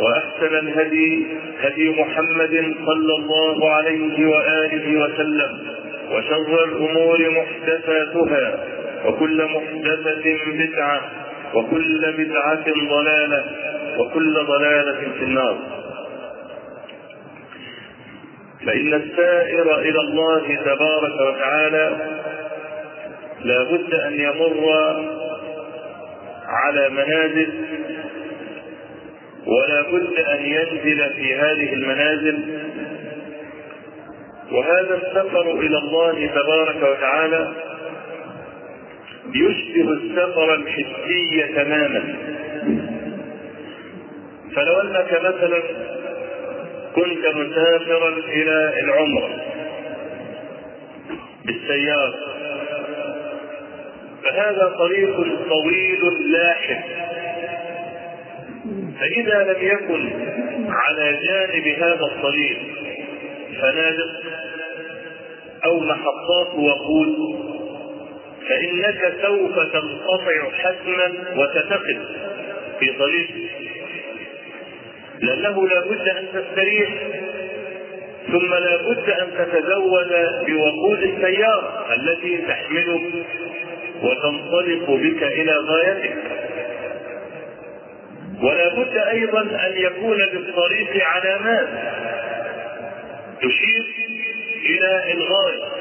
وأحسن الهدي هدي محمد صلى الله عليه وآله وسلم وشر الأمور محدثاتها وكل محدثة بدعة وكل بدعة ضلالة وكل ضلالة في النار. فإن السائر إلى الله تبارك وتعالى لا بد أن يمر على منازل ولا بد أن ينزل في هذه المنازل. وهذا السفر إلى الله تبارك وتعالى يشبه السفر الحسي تماما. فلو أنك مثلا كنت مسافرا إلى العمرة بالسيارة فهذا طريق طويل لاحق. فإذا لم يكن على جانب هذا الطريق فنادق أو محطات وقود فإنك سوف تنقطع حتما وتتقف في طريق لأنه لا بد أن تستريح ثم لا بد أن تتزود بوقود السيارة التي تحملك وتنطلق بك إلى غايتك. ولا بد أيضا أن يكون للطريق علامات تشير إلى الغاية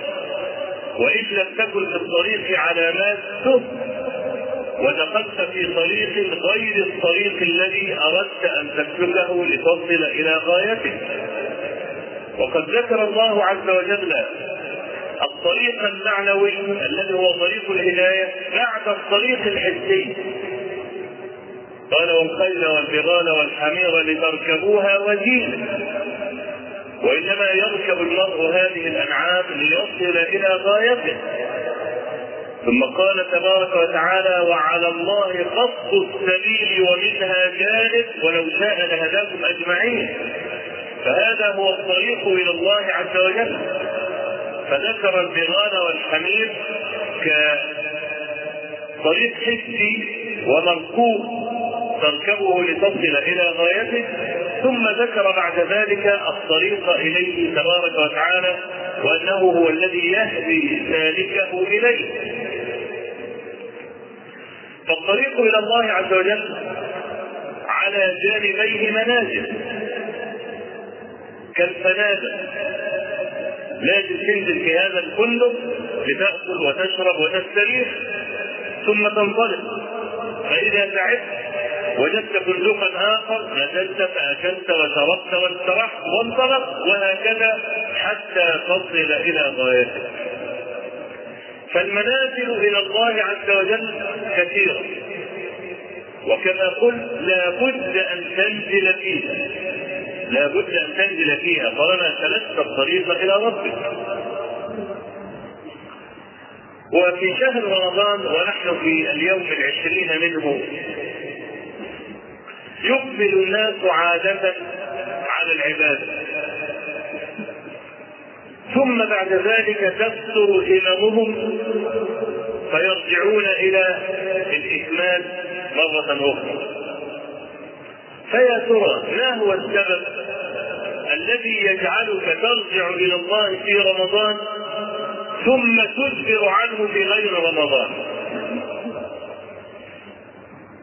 وإن لم تكن للطريق علامات تهت ودخلت في طريق غير الطريق الذي أردت أن تسلكه لتصل إلى غايتك وقد ذكر الله عز وجل الطريق المعنوي الذي هو طريق الهداية بعد الطريق الحسي. قال والخيل والبغال والحمير لتركبوها وزينه وإنما يركب المرء هذه الأنعام ليصل إلى غايته. ثم قال تبارك وتعالى وعلى الله قصد السبيل ومنها جانب ولو شاء لهداكم أجمعين فهذا هو الطريق إلى الله عز وجل. فذكر البغال والحمير كطريق حسي ومركوب. تركبه لتصل إلى غايته ثم ذكر بعد ذلك الطريق إليه تبارك وتعالى وأنه هو الذي يهدي سالكه إليه. فالطريق إلى الله عز وجل على جانبيه منازل. كالفنادق. لازم تنزل في هذا الفندق لتأكل وتشرب وتستريح ثم تنطلق. فإذا تعبت وجدت فندقا آخر نزلت فأكلت وشربت واسترحت وانطلقت وهكذا حتى تصل إلى غايتك. فالمنازل إلى الله عز وجل كثيرة. وكما قلت لا بد أن تنزل فيها. لا بد أن تنزل فيها. طالما سلكت الطريق إلى ربك. وفي شهر رمضان ونحن في اليوم العشرين منه يقبل الناس عادة على العبادة. ثم بعد ذلك تكثر هممهم فيرجعون إلى الإكمال مرة أخرى. فيا ترى ما هو السبب الذي يجعلك ترجع إلى الله في رمضان ثم تجبر عنه في غير رمضان؟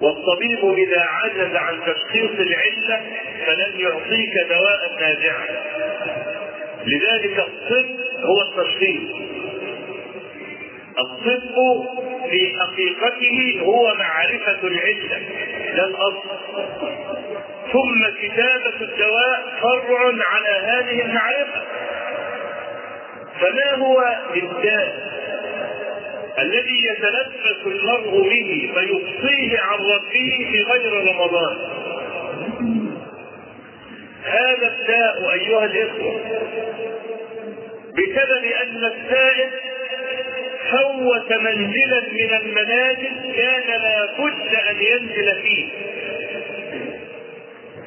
والطبيب إذا عجز عن تشخيص العلة فلن يعطيك دواء ناجعا لذلك الطب هو التشخيص. الطب في حقيقته هو معرفة العلة لا الأصل. ثم كتابة الدواء فرع على هذه المعرفة. فما هو الداء الذي يتلبس المرء به فيقصيه عن ربه في غير رمضان. هذا الداء أيها الإخوة بسبب أن السائل فوت منزلا من المنازل كان لا بد أن ينزل فيه.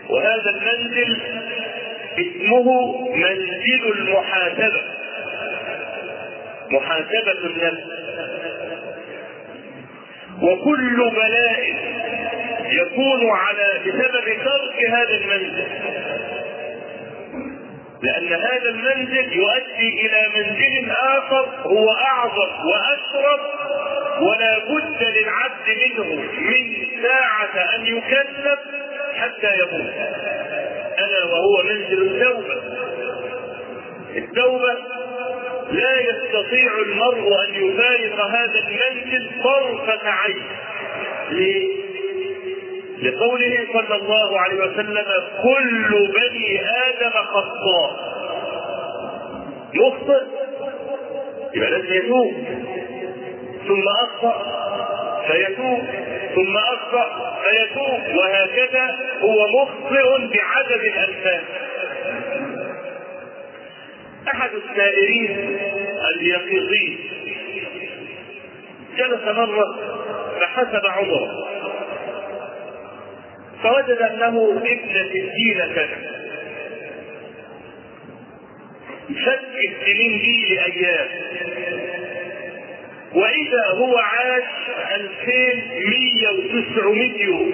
وهذا المنزل اسمه منزل المحاسبة. محاسبة النفس. وكل بلاء يكون على بسبب ترك هذا المنزل. لأن هذا المنزل يؤدي إلى منزل آخر هو أعظم وأشرف ولا بد للعبد منه من ساعة أن يكلف حتى يموت. ألا وهو منزل التوبة. التوبة لا يستطيع المرء أن يفارق هذا المنزل طرفة عين؟ لقوله صلى الله عليه وسلم كل بني آدم خطاء. يخطئ يبقى لازم يتوب. ثم أخطأ فيتوب. ثم أخطأ فيتوب. وهكذا هو مخطئ بعدد الامثال أحد السائرين اليقظين. جلس مرة فحسب عمره. فوجد أنه ابن ستين سنه شك السنين دي لأيام. وإذا هو عاش ألفين مية وتسعمية يوم.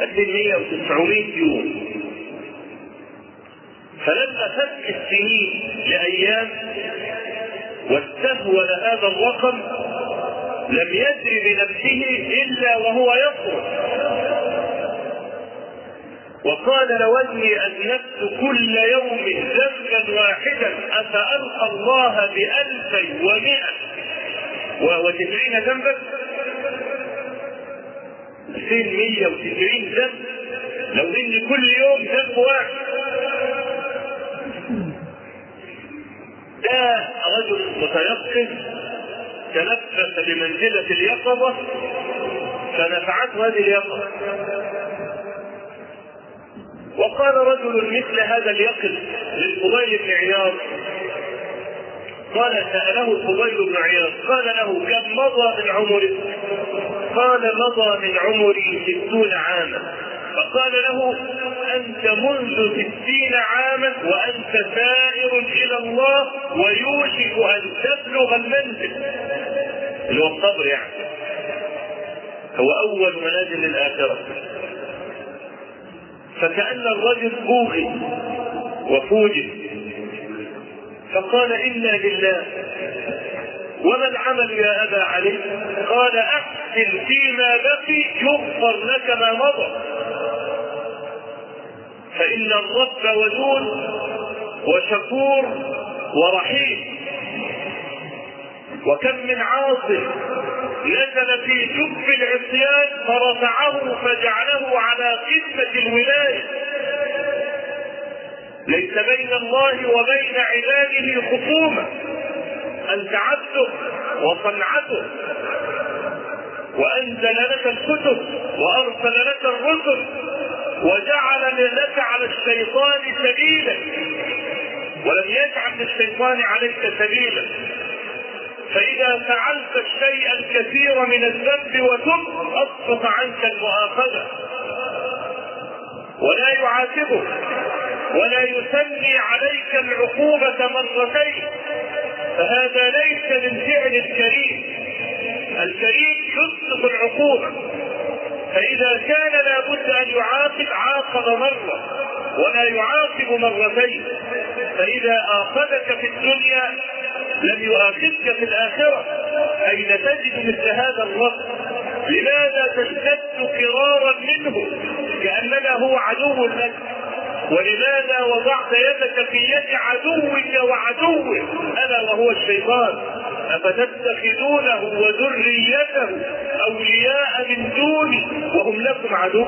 ألفين مية وتسعمية يوم. فلما فك السنين لأيام واستهون هذا الرقم لم يدر بنفسه إلا وهو يصرخ. وقال لو اني أذنبت كل يوم ذنبا واحدا أفألقى الله بالفي ومئة؟ وتسعين ذنبا؟ الفين مية وتسعين ذنب؟ لو ان كل يوم ذنب واحد. ده رجل متيقظ تنفس بمنزلة اليقظة فنفعته هذه اليقظة وقال رجل مثل هذا اليقظ للفضيل بن عياض قال سأله الفضيل بن عياض قال له كم مضى من عمرك؟ قال مضى من عمري ستون عاما فقال له أنت منذ ستين عاما وأنت سائر إلى الله ويوشك أن تبلغ المنزل. اللي هو الصبر يعني. هو أول منازل الآخرة فكأن الرجل بوغي وفوجئ. فقال إنا لله. وما العمل يا أبا علي؟ قال أحسن فيما بقي يغفر لك ما مضى. فإن الرب ودود وشكور ورحيم. وكم من عاصم نزل في جب العصيان فرفعه فجعله على قمة الولاية. ليس بين الله وبين عباده خصومة. أنت عبده وصنعته. وأنزل لك الكتب وأرسل لك الرسل. وجعل لك على الشيطان سبيلا. ولم يجعل للشيطان عليك سبيلا. فإذا فعلت الشيء الكثير من الذنب وتب أسقط عنك المؤاخذة. ولا يعاتبك ولا يثني عليك العقوبة مرتين. فهذا ليس من فعل الكريم. الكريم يطلق العقوبة. فإذا كان لابد أن يعاقب عاقب مرة ولا يعاقب مرتين. فإذا آخذك في الدنيا لم يؤاخذك في الآخرة أين تجد مثل هذا الرب؟ لماذا تشتد فرارا منه كأنما هو عدو لك؟ ولماذا وضعت يدك في يد عدوك وعدوه ألا وهو الشيطان؟ أفتتخذونه وذريته أولياء من دوني وهم لكم عدو؟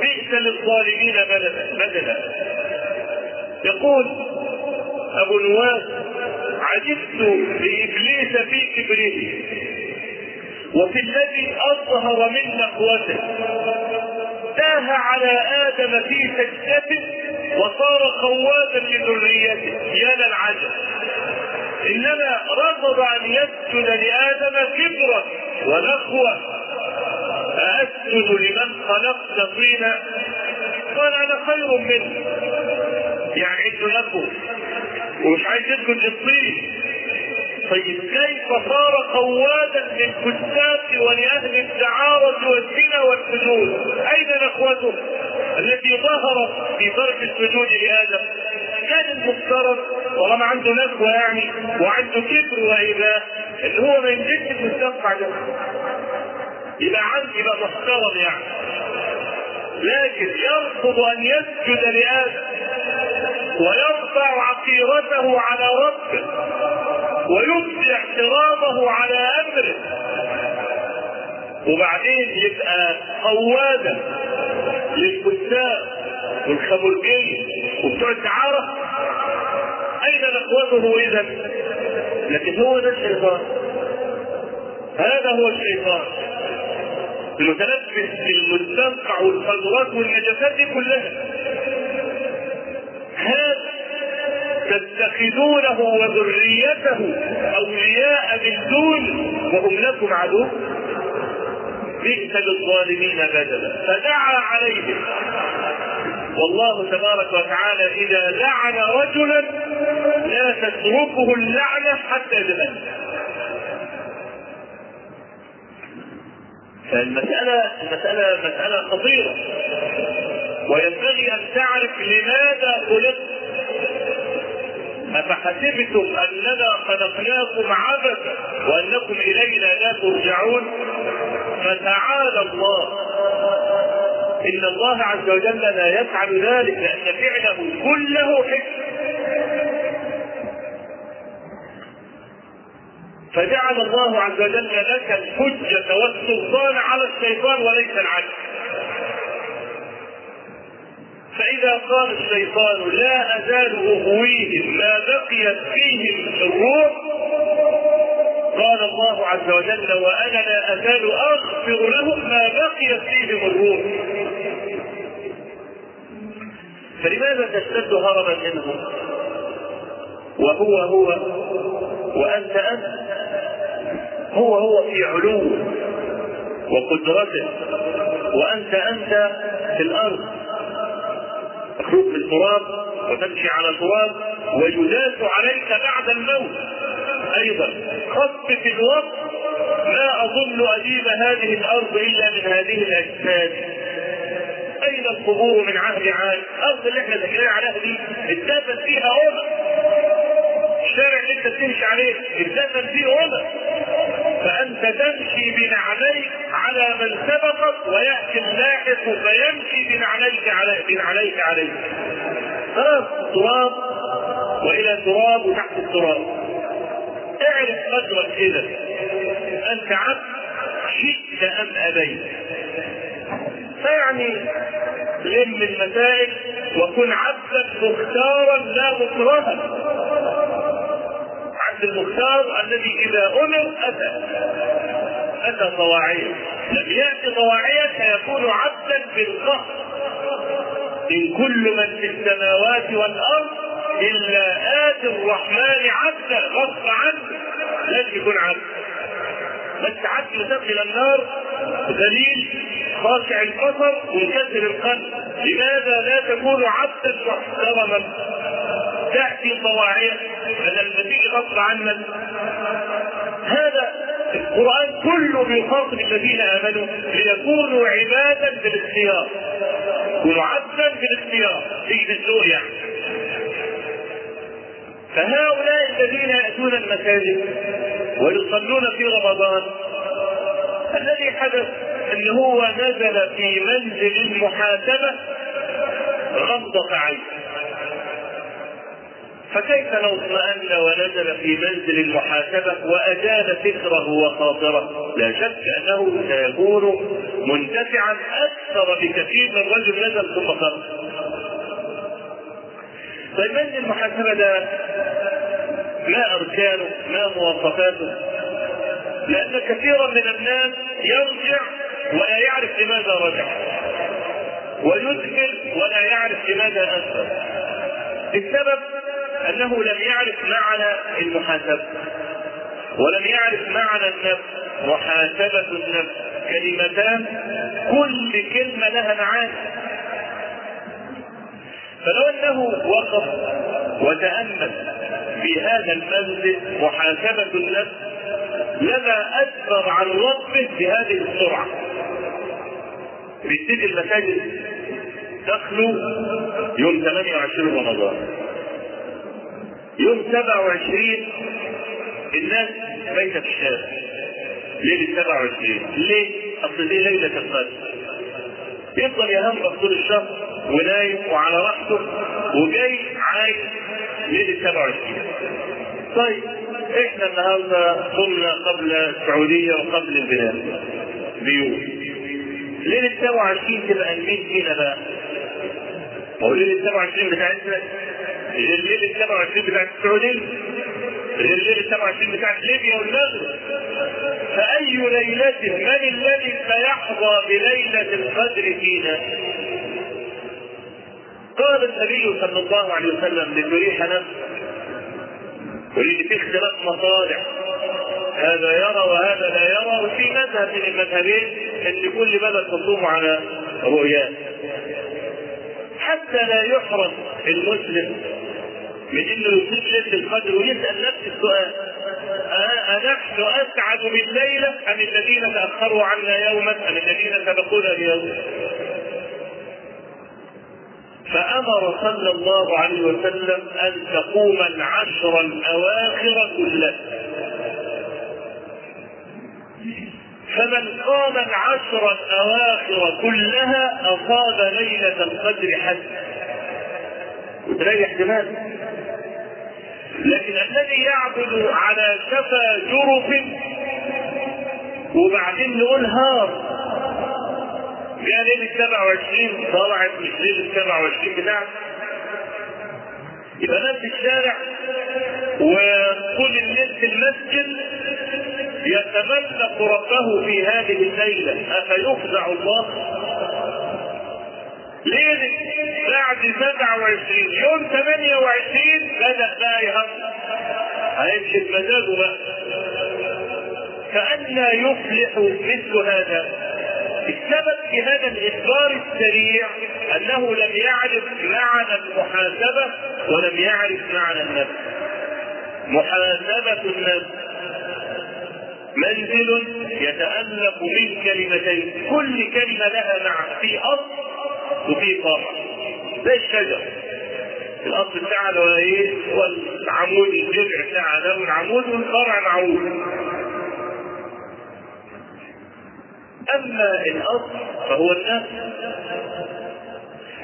بئس للظالمين بدلا يقول أبو نواس عجبت لابليس في كبره وفي الذي أظهر من نقوته تاه على آدم في سجدته وصار خوادا لذريته. يا للعجب. إنما رفض أن يسجد لآدم كبرا ونخوه أأسجد لمن خلقت طينا؟ قال أنا خير منه. يعني عنده نخوة ومش عايز يسجد للطين. طيب كيف صار قوادا للكتاب ولأهل الدعارة والزنا والسجود؟ أين نخوته التي ظهرت في ترك السجود لآدم؟ كان المفترض طالما عنده نخوة يعني وعنده كبر وإباء اللي هو ما يمسكش المستنقع ده يبقى عندي بقى محترم يعني. لكن يرفض أن يسجد لآدم ويرفع عقيرته على ربه ويبدي احترامه على أمره. وبعدين يبقى قوادا للكتاب والخمرجية. وبتوع الدعارة أين نقوته إذا؟ لكن هو ده الشيطان. هذا هو الشيطان. المتلبس بالمستنقع والقذرات والنجاسات دي كلها. هذا تتخذونه وذريته أولياء من دون وهم لكم عدو. بئس للظالمين بدلا. فدعا عليهم. والله تبارك وتعالى إذا لعن رجلا لا تتركه اللعنة حتى يتبنى. فالمسألة المسألة مسألة خطيرة. وينبغي أن تعرف لماذا خلقت. أفحسبتم أننا خلقناكم عبثا وأنكم إلينا لا ترجعون؟ فتعالى الله. إن الله عز وجل لا يفعل ذلك لأن فعله كله حكمة فجعل الله عز وجل لك الحجة والسلطان على الشيطان وليس العدل فإذا قال الشيطان لا أزال أغويهم ما بقيت فيهم الروح قال الله عز وجل وأنا لا أزال أغفر لهم ما بقيت فيهم الروح. فلماذا تشتد هربا منهم وهو هو وأنت أنت. هو هو في علوه وقدرته. وأنت أنت في الأرض. مخلوق في التراب وتمشي على التراب ويداس عليك بعد الموت. أيضا خفف الوقت. ما أظن أديم هذه الأرض إلا من هذه الأجساد. أين القبور من عهد عاد؟ الأرض اللي إحنا داخلين عليها دي اتدفن فيها أمم الشارع اللي إنت بتمشي عليه اتدفن فيه أمم فأنت تمشي بنعليك على من سبقك ويأتي اللاحق فيمشي بنعليك عليه بنعليك عليه. خلاص تراب وإلى تراب وتحت التراب. اعرف قدرك إذا. أنت عبد شئت أم أبيت. فيعني لم المسائل وكن عبدا مختارا لا مكرها عبد المختار الذي إذا أمر أتى. أتى طواعيا لم يأتي طواعيا سيكون عبدا بالقهر. إن كل من في السماوات والأرض إلا اتي الرحمن عبدا غصب عنه. لن يكون عبد. بس عبد يدخل النار؟ ذليل خاشع البصر منكسر القلب. لماذا لا تكون عبدا محترما؟ تأتي طواعية بدل ما تيجي غصب عنك. هذا القرآن كله بيخاطب الذين آمنوا ليكونوا عبادا بالاختيار يكونوا عبدا بالاختيار. تيجي بالذوق يعني. فهؤلاء الذين يأتون المساجد ويصلون في رمضان الذي حدث إن هو نزل في منزل المحاسبة غمضة عين فكيف لو اطمأن ونزل في منزل المحاسبة وأجاد فكره وخاطره؟ لا شك أنه سيكون منتفعا أكثر بكثير من رجل نزل ثم خرج. طيب منزل المحاسبة ده ما أركانه ما مواصفاته لأن كثيرا من الناس يرجع ولا يعرف لماذا رجع. ويدخل ولا يعرف لماذا أدخل السبب أنه لم يعرف معنى المحاسبة. ولم يعرف معنى النفس. محاسبة النفس. كلمتان. كل كلمة لها معاني. فلو أنه وقف وتأمل في هذا المنزل محاسبة النفس لما أدبر عن ربه بهذه السرعة. بيبتدي المساجد تخلو يوم 28 رمضان. يوم 27 الناس بيت في الشارع ليلة 27 ليه؟ أصل دي ليلة القدر. يفضل يهمك طول الشهر ونايم وعلى راحته وجاي عايز ليلة 27 طيب إحنا النهارده قمنا قبل السعودية وقبل البلاد. بيوم ليلة 27 تبقى لمين فينا بقى؟ ما هو ليلة 27 بتاعتنا غير ليلة 27 بتاعت السعودية غير ليلة 27 بتاعت ليبيا والمغرب فأي ليلة من الذي سيحظى بليلة القدر فينا؟ قال النبي صلى الله عليه وسلم لتريح نفسه ولان في اختلاف مصالح هذا يرى وهذا لا يرى وفي مذهب من المذهبين إن كل بلد تصوم على رؤياه حتى لا يحرم المسلم من إنه يصيب ليلة القدر ويسأل نفس السؤال أنحن أسعد بالليلة أم الذين تأخروا عنا يوما أم الذين سبقونا بيوم؟ فأمر صلى الله عليه وسلم أن تقوم العشر الأواخر كلها فمن قام العشر الأواخر كلها أصاب ليلة القدر حتى. وتريح دماغك لكن الذي يعبد على شفا جرف وبعدين نقول هار. جاء ليلة 27 طلعت مش ليلة 27 بتاعته يبقى في الشارع وكل الليل في المسجد يتملق ربه في هذه الليلة أفيخدع الله؟ ليلة بعد 27 يوم 28 بدأ بقى يهم هيمشي بمزاجه بقى. فأنا يفلح مثل هذا. السبب في هذا الإخبار السريع أنه لم يعرف معنى المحاسبة ولم يعرف معنى النفس. محاسبة النفس. منزل يتألف من كلمتين. كل كلمة لها معنى. في أصل وفي فرع زي الشجر. الأصل بتاعها اللي هو إيه؟ هو العمود الجذع بتاعها ده والعمود والفرع معود أما الأصل فهو النفس.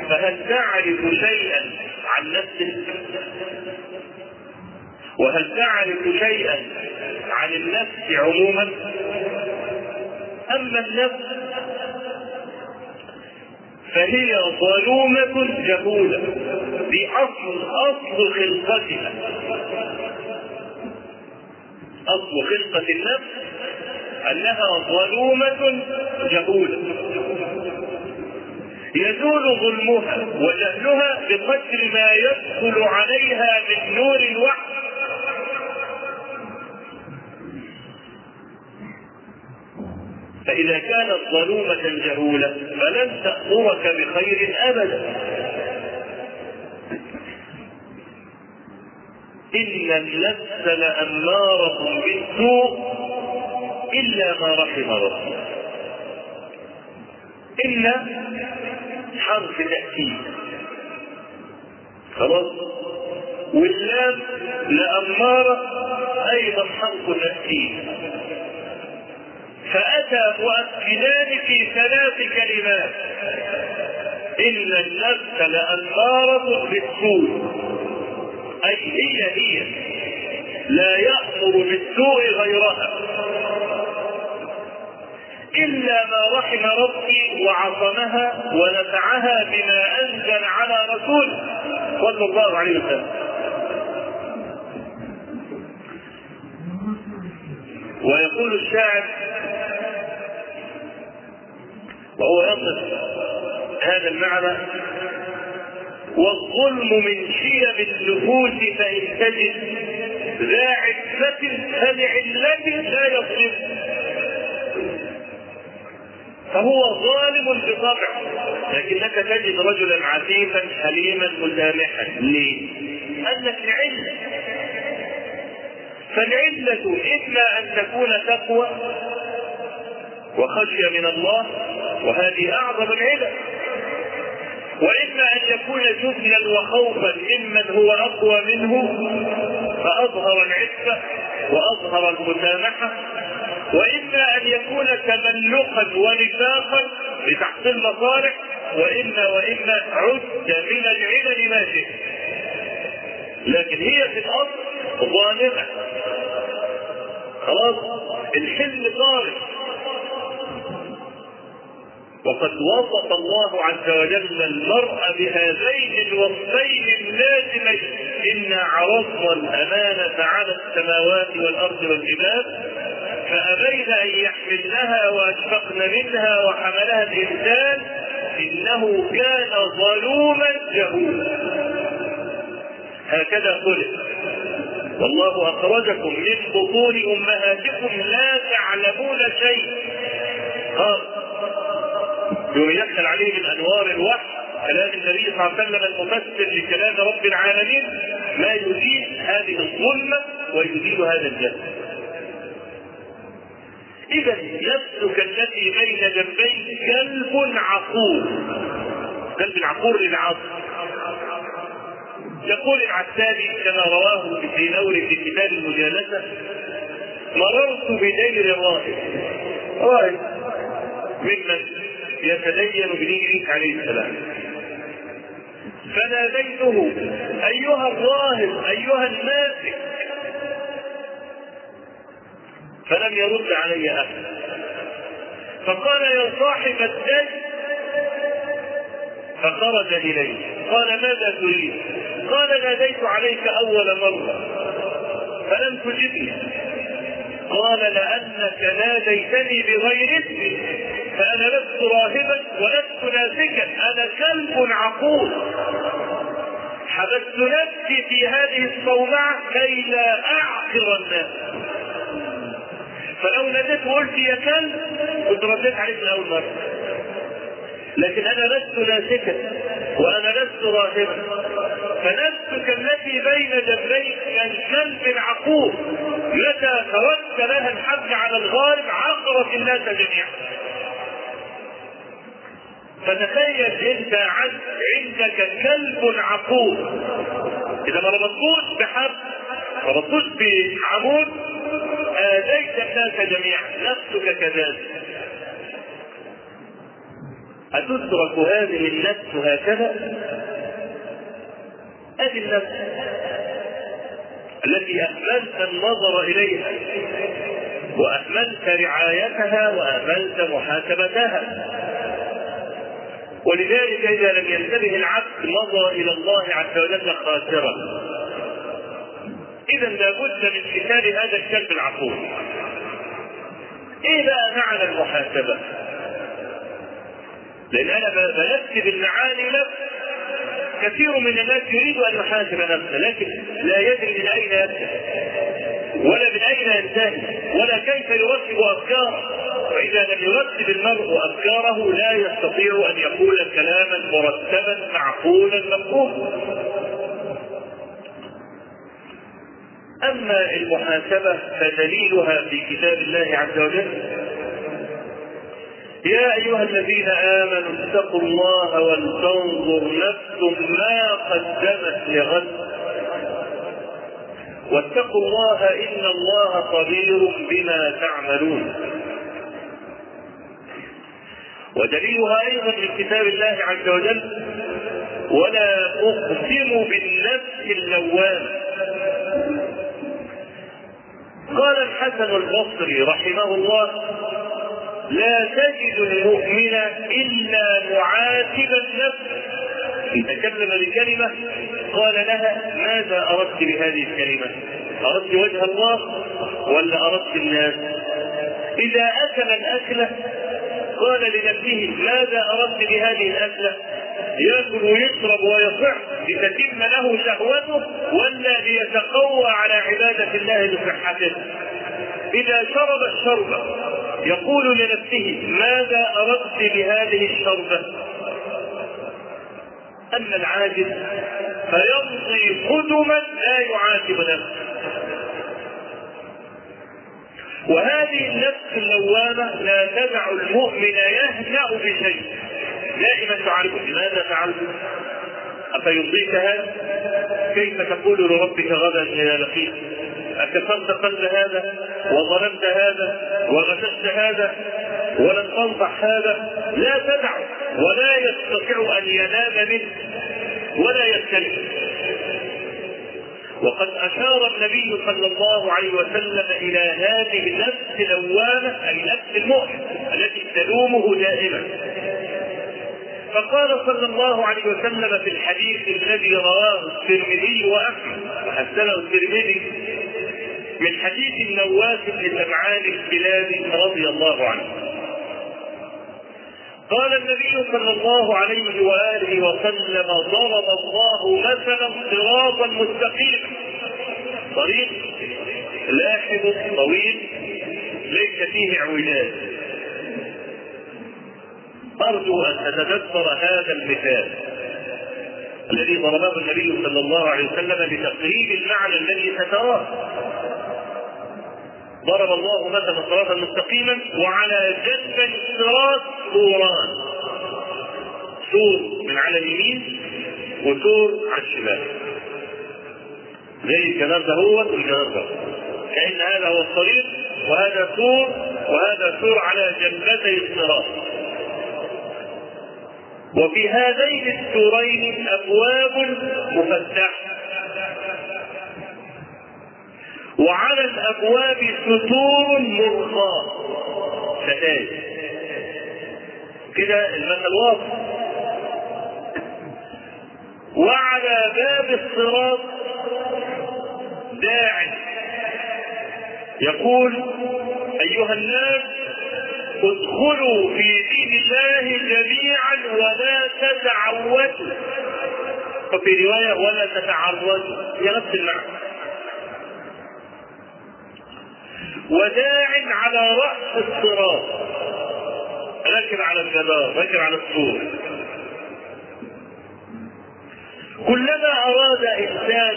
فهل تعرف شيئا عن نفسك؟ وهل تعرف شيئا عن النفس عموما. أما النفس فهي ظلومة جهولة بأصل أصل خلقتها. أصل خلقة النفس أنها ظلومة جهولة. يزول ظلمها وجهلها بقدر ما يدخل عليها من نور الوحي. فإذا كانت ظلومة جهولة فلن تأمرك بخير أبدا. إن النفس لأمارة بالسوء إلا ما رحم ربي إن حرف تأكيد خلاص؟ واللام لأمارة أيضا حرف تأكيد فأتى مؤكدان في ثلاث كلمات. إن النفس لأمارة بالسوء. أي هي هي. لا يأمر بالسوء غيرها. إلا ما رحم ربي وعصمها ونفعها بما أنزل على رسوله صلى الله عليه وسلم. ويقول الشاعر وهو يصف هذا المعنى. والظلم من شيم النفوس فإن تجد ذا عفة فلعلة لا يظلم فهو ظالم بطبعه لكنك تجد رجلا عفيفا حليما مسامحا. ليه؟ قال لك العلة فالعلة إما أن تكون تقوى وخشية من الله وهذه أعظم العلل وإما أن يكون جبنا وخوفا ممن هو أقوى منه فأظهر العفة وأظهر المسامحة. وإما أن يكون تملقا ونفاقا لتحصيل مصالح وإما وإما عد من العلل ما شئت. لكن هي في الأصل ظالمة. خلاص الحل طارق وقد وصف الله عز وجل المرء بهذين الوصفين اللازمين. إنا عرضنا الأمانة على السماوات والأرض والجبال فأبين أن يحملنها وأشفقن منها وحملها الإنسان إنه كان ظلوما جهولا. هكذا خلق والله أخرجكم من بطون أمهاتكم لا تعلمون شيء قال. يوم يدخل عليه من أنوار الوحي كلام النبي صلى الله عليه وسلم المفسر لكلام رب العالمين ما يزيل هذه الظلمة ويزيل هذا الجهل إذا نفسك التي بين جنبيك كلب عقور. كلب العقور للعصر. يقول العتابي كما رواه في نور في كتاب المجالسة مررت بدير راهب راهب ممن يتدين بدين عليه السلام. فناديته أيها الراهب أيها الناسك. فلم يرد علي أحد. فقال يا صاحب الدين فخرج إليه. قال ماذا تريد؟ قال ناديت عليك أول مرة. فلم تجبني. قال لأنك ناديتني بغير اسمي فأنا لست راهبا ولست ناسكا. أنا كلب عقول. حبست نفسي في هذه الصومعة كي لا اعقر الناس. فلو ناديت وقلت يا كلب كنت رديت عليك من أول مرة. لكن أنا لست ناسكا وأنا لست راهبا. فنفسك التي بين جنبيك كالكلب العقور متى تركت لها الحبل على الغالب عقرت الناس جميعا. فتخيل انت عندك كلب عقور. إذا ما ربطتوش بحبل ما ربطتوش بعمود اذيت الناس جميعا نفسك كذلك. أتترك هذه النفس هكذا؟ هذه النفس التي أهملت النظر إليها وأهملت رعايتها وأهملت محاسبتها. ولذلك إذا لم ينتبه العبد نظر إلى الله عز وجل خاسرا. إذا لابد من كتاب هذا الكلب العقول. إيه بقى معنى المحاسبة؟ لأن أنا بنكتب المعاني نفس كثير من الناس يريد أن يحاسب نفسه لكن لا يدري من أين يبدأ ولا من أين ينتهي ولا كيف يرتب أفكاره. فإذا لم يرتب المرء أفكاره لا يستطيع أن يقول كلاما مرتبا معقولا مفهوما. أما المحاسبة فدليلها في كتاب الله عز وجل. يا أيها الذين آمنوا اتقوا الله ولتنظر نفس ما قدمت لغد. واتقوا الله إن الله خبير بما تعملون. ودليلها أيضا من كتاب الله عز وجل ولا أقسم بالنفس اللوامة قال الحسن البصري رحمه الله لا تجد المؤمن إلا معاتب النفس تكلم بكلمة قال لها ماذا أردت بهذه الكلمة؟ أردت وجه الله ولا أردت الناس؟ إذا أكل الاكله قال لنفسه ماذا أردت بهذه الأكلة؟ يأكل ويشرب ويصح لتتم له شهوته ولا ليتقوى على عبادة الله بصحته؟ إذا شرب الشرب يقول لنفسه ماذا أردت بهذه الشربة أما العاجز فيمضي قدما لا يعاتب نفسه وهذه النفس اللوامة لا تدع المؤمن يهنأ بشيء. دائما تعرف لماذا فعلت أفيرضيك هذا؟ كيف تقول لربك غدا إذا لقيت؟ أكفرت قلب هذا؟ وظلمت هذا؟ وغششت هذا؟ ولم تنصح هذا؟ لا تدع ولا يستطيع أن ينام منه ولا يستلم وقد أشار النبي صلى الله عليه وسلم إلى هذه النفس اللوامة أي نفس المؤمن التي تلومه دائما. فقال صلى الله عليه وسلم في الحديث الذي رواه الترمذي وأحمد وحسنه الترمذي من حديث النواس بن سمعان الكلابي رضي الله عنه. قال النبي صلى الله عليه وآله وسلم ضرب الله مثلا صراطا مستقيما. طريق لاحظ طويل ليس فيه اعوجاج. أرجو أن تتذكر هذا المثال الذي ضربه النبي صلى الله عليه وسلم بتقريب المعنى الذي ستراه. ضرب الله مثلا صراطا مستقيما وعلى جنب الصراط سوران. سور من على اليمين وسور على الشمال. زي الجدار ده هو والجدار ده كأن هذا هو الطريق وهذا سور وهذا سور على جنبتي الصراط. وفي هذين السورين أبواب مفتحة. وعلى الأبواب ستور مرخاه ستاير كده المثل واضح وعلى باب الصراط داع يقول أيها الناس ادخلوا في دين الله جميعا ولا تتعودوا. وفي رواية ولا تتعرضوا. هي نفس المعنى. وداع على رأس الصراط. راكب على الجدار راكب على السور. كلما أراد إنسان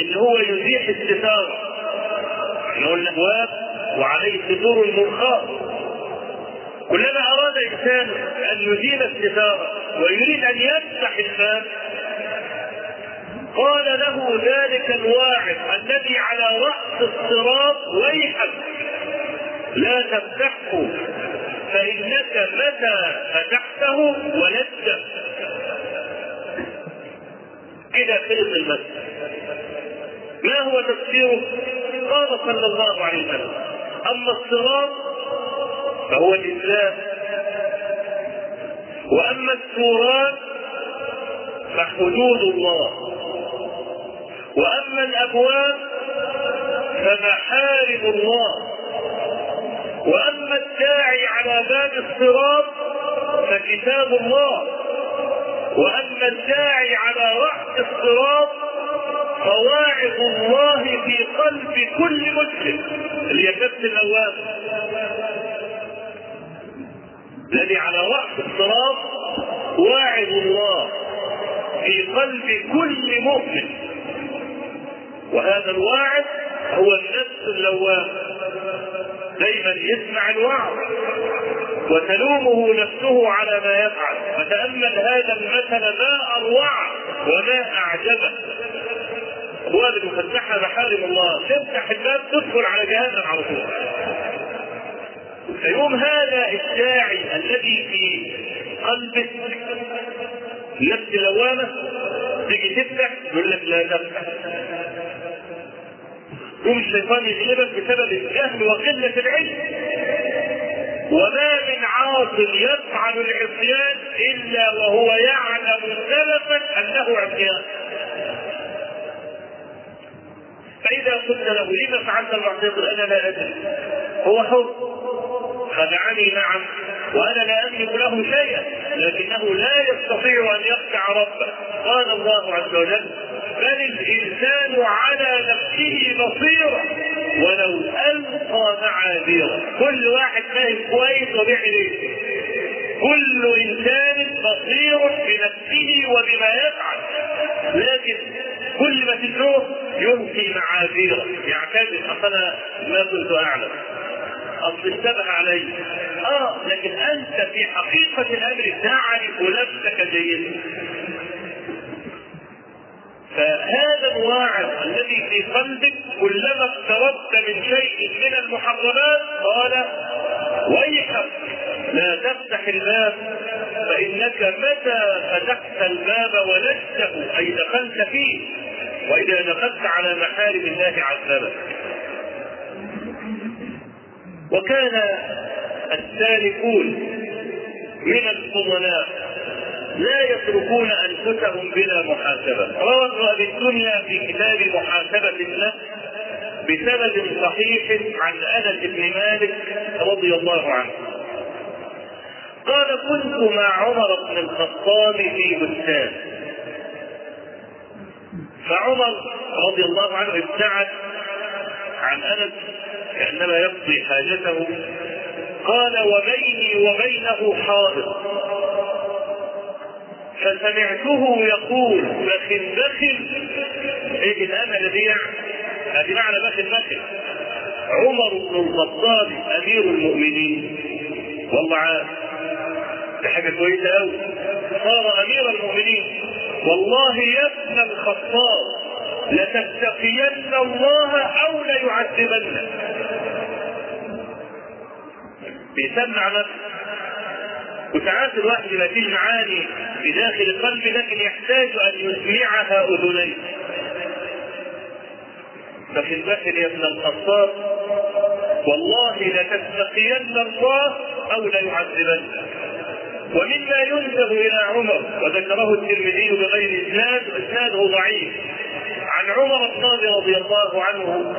إن هو يزيح الستار نقول الأبواب وعليه ستور مرخاة كلما أراد إنسان أن يزيل الستارة ويريد أن يفتح الباب قال له ذلك الواعظ الذي على رأس الصراط ويحك. لا تفتحه فإنك متى فتحته ولدت كده خلص المسجد. ما هو تفسيره؟ قال صلى الله عليه وسلم أما الصراط فهو الإسلام. وأما السوران فحدود الله. وأما الأبواب فمحارم الله. وأما الداعي على باب الصراط فكتاب الله. وأما الداعي على رأس الصراط فواعظ الله في قلب كل مسلم اللي هي نفس النواب الذي على رأس الصراط واعظ الله في قلب كل مؤمن. وهذا الواعظ هو النفس اللوام. دايما يسمع الوعظ. وتلومه نفسه على ما يفعل. فتأمل هذا المثل ما أروعه وما أعجبه. أبواب المفتحة محارم الله تفتح الباب تدخل على جهنم على طول. فيوم هذا الداعي الذي في قلبك نفس لوامة تيجي تفتح يقول لك لا تفتح. يوم الشيطان يغلبك بسبب الجهل وقلة العلم. وما من عاص يفعل العصيان إلا وهو يعلم سلفا أنه عصيان. فإذا قلت له لما فعلت المعصيه أنا لا أدري. هو حر. خدعني نعم وأنا لا أملك له شيئا لكنه لا يستطيع أن يخدع ربه. قال الله عز وجل بل الإنسان على نفسه بصيرة ولو ألقى معاذيره. كل واحد فاهم كويس وبيعمل إيه؟ كل إنسان بصير بنفسه وبما يفعل. لكن كل ما تدعوه يلقي معاذيره. يعتذر. أصلا ما كنت أعلم. أصل اشتبه علي. آه لكن أنت في حقيقة الأمر تعرف نفسك جيدا. فهذا الواعظ الذي في قلبك كلما اقتربت من شيء من المحرمات قال ويحك لا تفتح الباب فإنك متى فتحت الباب ولجته أي دخلت فيه وإذا دخلت على محارم الله عذبك وكان السالكون من الفضلاء لا يتركون أنفسهم بلا محاسبة. روى ابن أبي الدنيا في كتاب محاسبة النفس بسند صحيح عن أنس بن مالك رضي الله عنه. قال كنت مع عمر بن الخطاب في بستان. فعمر رضي الله عنه ابتعد عن أنس كأنما يقضي حاجته. قال وبيني وبينه حائط فسمعته يقول بخل بخل إيه الامل بيع هذه معنى بخل بخل عمر بن الخطاب أمير المؤمنين. والله عارف. دي حاجة كويسة قوي صار أمير المؤمنين. والله يا ابن الخطاب لتتقين الله أو ليعذبنك بيسمع نفسه وساعات الواحد ما فيش معاني في داخل القلب لكن يحتاج أن يسمعها أذنيه. ففي البخل يا ابن الخطاب والله لتتقين الله أو ليعذبنك ومما ينسب إلى عمر وذكره الترمذي بغير إسناد إسناده ضعيف. عن عمر الخطاب رضي الله عنه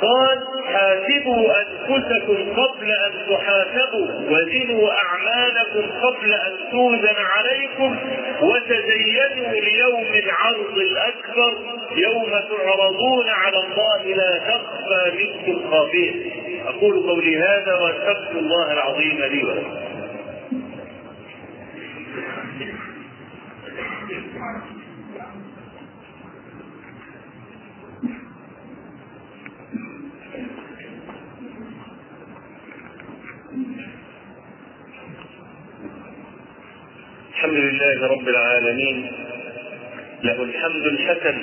قال حاسبوا أنفسكم قبل أن تحاسبوا وزنوا أعمالكم قبل أن توزن عليكم وتزينوا ليوم العرض الأكبر يوم تعرضون على الله لا تخفى منكم خافية. أقول قولي هذا وأستغفر الله العظيم لي ولكم. الحمد لله رب العالمين. له الحمد الحسن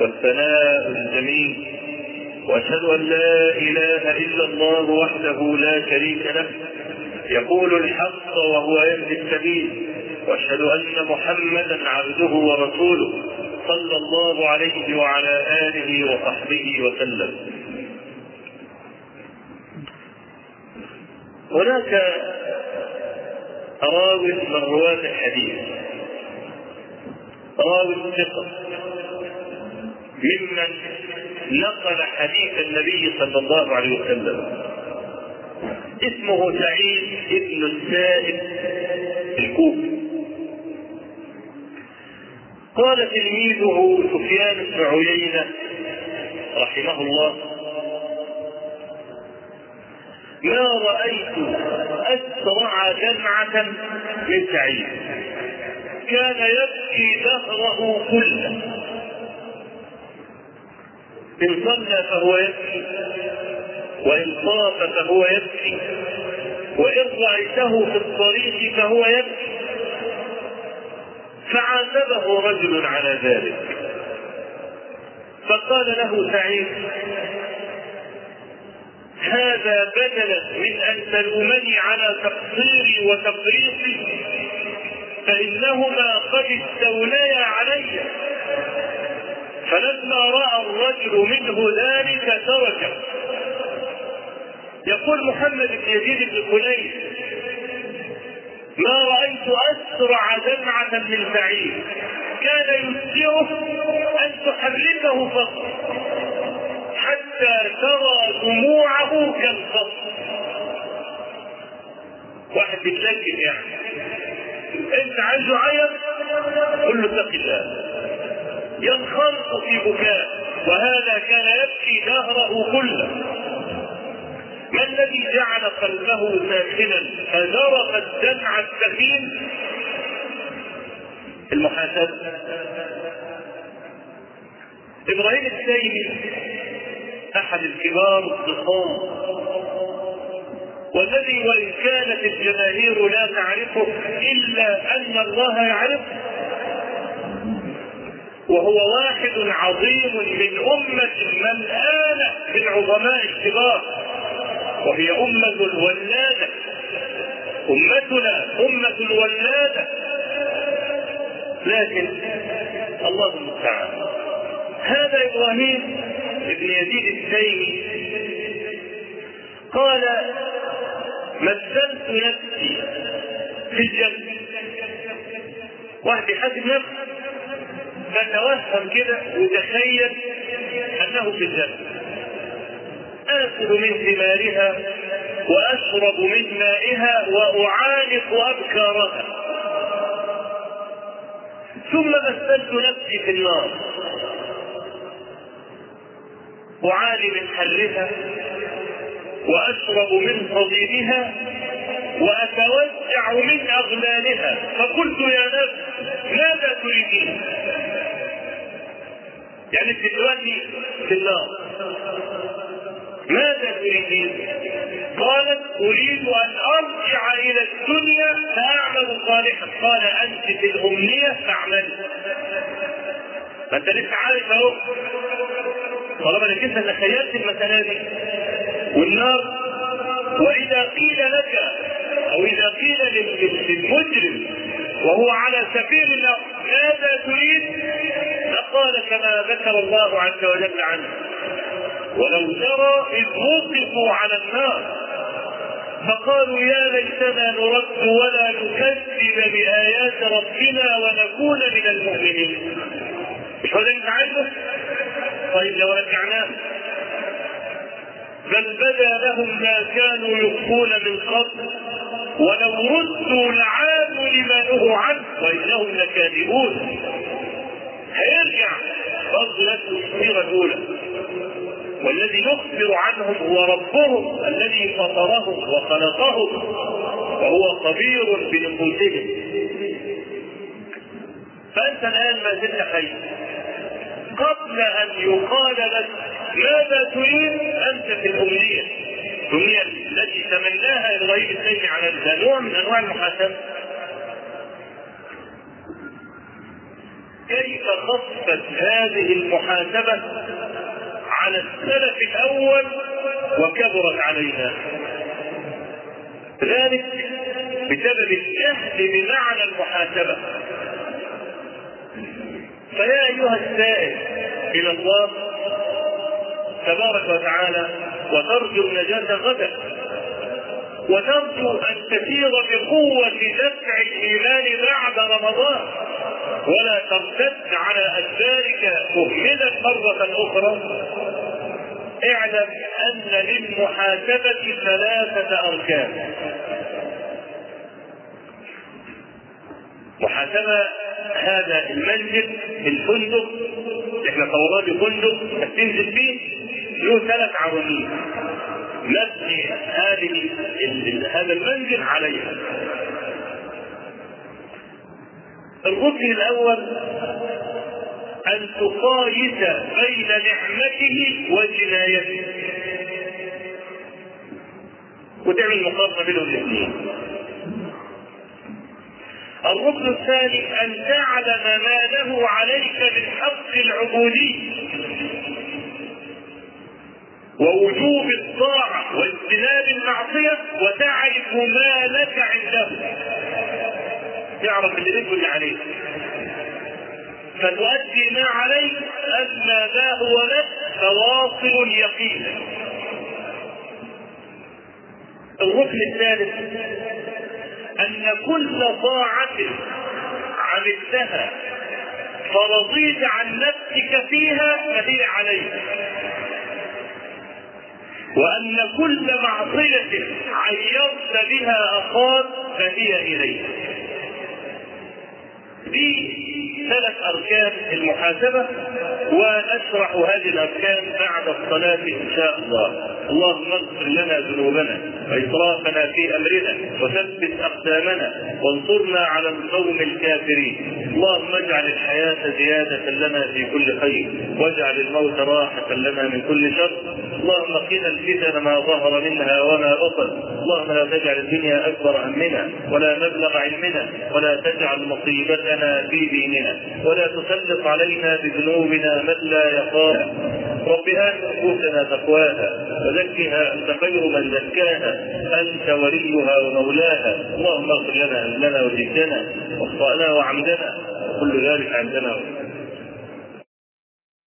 والثناء الجميل. وأشهد أن لا إله إلا الله وحده لا شريك له. يقول الحق وهو يهدي السبيل. وأشهد أن محمدا عبده ورسوله صلى الله عليه وعلى آله وصحبه وسلم. هناك راو من رواة الحديث. راو ثقة ممن نقل حديث النبي صلى الله عليه وسلم. اسمه سعيد ابن السائب الكوفي. قال تلميذه سفيان بن عيينة رحمه الله ما رأيت أسرع دمعة من سعيد كان يبكي دهره كله. إن صلى فهو يبكي وإن طاف فهو يبكي وإن رأيته في الطريق فهو يبكي. فعاتبه رجل على ذلك. فقال له سعيد هذا بدلا من أن تلومني على تقصيري وتفريطي فإنهما قد استوليا علي. فلما رأى الرجل منه ذلك تركه يقول محمد بن يزيد بن كليب ما رأيت أسرع دمعة من سعيد كان يسره أن تحركه فقط. حتى ترى دموعه كالخط. واحد بيتلجم يعني. انت عايزه عيط؟ قل له اتق الله. ينخرط في بكاء. وهذا كان يبكي دهره كله. ما الذي جعل قلبه ساخنا؟ فذرف الدمع السخين. المحاسبة. إبراهيم التيمي أحد الكبار الضخام. والذي وإن كانت الجماهير لا تعرفه إلا أن الله يعرفه. وهو واحد عظيم من أمة ملآنة بالعظماء الكبار. وهي أمة الولادة. أمتنا أمة الولادة. لكن الله المستعان. هذا إبراهيم ابن يزيد التيمي. قال مثلت نفسي في الجنة. واحد يحاسب نفسه فتوهم كده وتخيل أنه في الجنة. آكل من ثمارها وأشرب من مائها وأعانق أبكارها. ثم مثلت نفسي في النار. أعاني من حرها وأشرب من صديدها وأتوسع من أغلالها. فقلت يا نفس ماذا تريدين؟ يعني انت دلوقتي في النار. ماذا تريدين؟ قالت أريد أن أرجع إلى الدنيا فأعمل صالحا. قال أنت في الأمنية فاعملي. ما انت لسه عارف أهو. طالما أنك انت تخيلت المسألة دي والنار وإذا قيل لك أو إذا قيل للمجرم وهو على سبيل النار ماذا تريد؟ لقال كما ذكر الله عز وجل عنه ولو ترى إذ وقفوا على النار فقالوا يا ليتنا نرد ولا نكذب بآيات ربنا ونكون من المؤمنين مش هو ده انت عايزه؟ طيب لو رجعناه. بل بدا لهم ما كانوا يخفون من قبل ولو ردوا لعادوا لما نهوا عنه وإنهم لكاذبون. هيرجع برضه الصيغة الأولى. والذي يخبر عنهم هو ربهم الذي فطرهم وخلقهم وهو خبير بنفوسهم. فأنت الآن ما زلت حي قبل أن يقال لك ماذا تريد أنت في الأمنية؟ الأمنية التي تمناها إبراهيم التيمي على نوع من أنواع المحاسبة. كيف خفت هذه المحاسبة على السلف الأول وكبرت علينا؟ ذلك بسبب الجهل بمعنى المحاسبة. فيا أيها السائل إلى الله تبارك وتعالى وترجو النجاة غدا. وترجو أن تسير بقوة دفع الإيمان بعد رمضان. ولا ترتد على أدبارك مهملا مرة أخرى. اعلم أن للمحاسبة ثلاثة أركان. محاسبة هذا المنزل الفندق إحنا صورناه بفندق هتنزل فيه له ثلاث عواميد مبني هذه هذا المنزل عليها. الركن الأول أن تقايس بين نعمته وجنايته. وتعمل مقارنة بينهم الاثنين. الركن الثاني أن تعلم ما له عليك من حق العبودية. ووجوب الطاعة واجتناب المعصية وتعرف ما لك عنده. تعرف اللي لك واللي عليك فتؤدي ما عليك أما ما هو لك فواصل يقينا. الركن الثالث كل طاعة عملتها فرضيت عن نفسك فيها فهي عليك. وأن كل معصية عيرت بها أخاك فهي إليك. دي ثلاث أركان المحاسبة ونشرح هذه الأركان بعد الصلاة إن شاء الله. اللهم اغفر لنا ذنوبنا وإسرافنا في أمرنا وثبت أقدامنا وانصرنا على القوم الكافرين. اللهم اجعل الحياة زيادة لنا في كل خير واجعل الموت راحة لنا من كل شر. اللهم قنا الفتن ما ظهر منها وما بطن. اللهم لا تجعل الدنيا أكبر همنا ولا مبلغ علمنا ولا تجعل مصيبتنا في ديننا ولا تسلط علينا بذنوبنا من لا يخاف رب آت نفوسنا تقواها وزكها أنت خير من زكاها أنت وليها ومولاها. اللهم اغفر لنا أهلنا وجدنا واخطأنا وعمدنا وكل ذلك عندنا.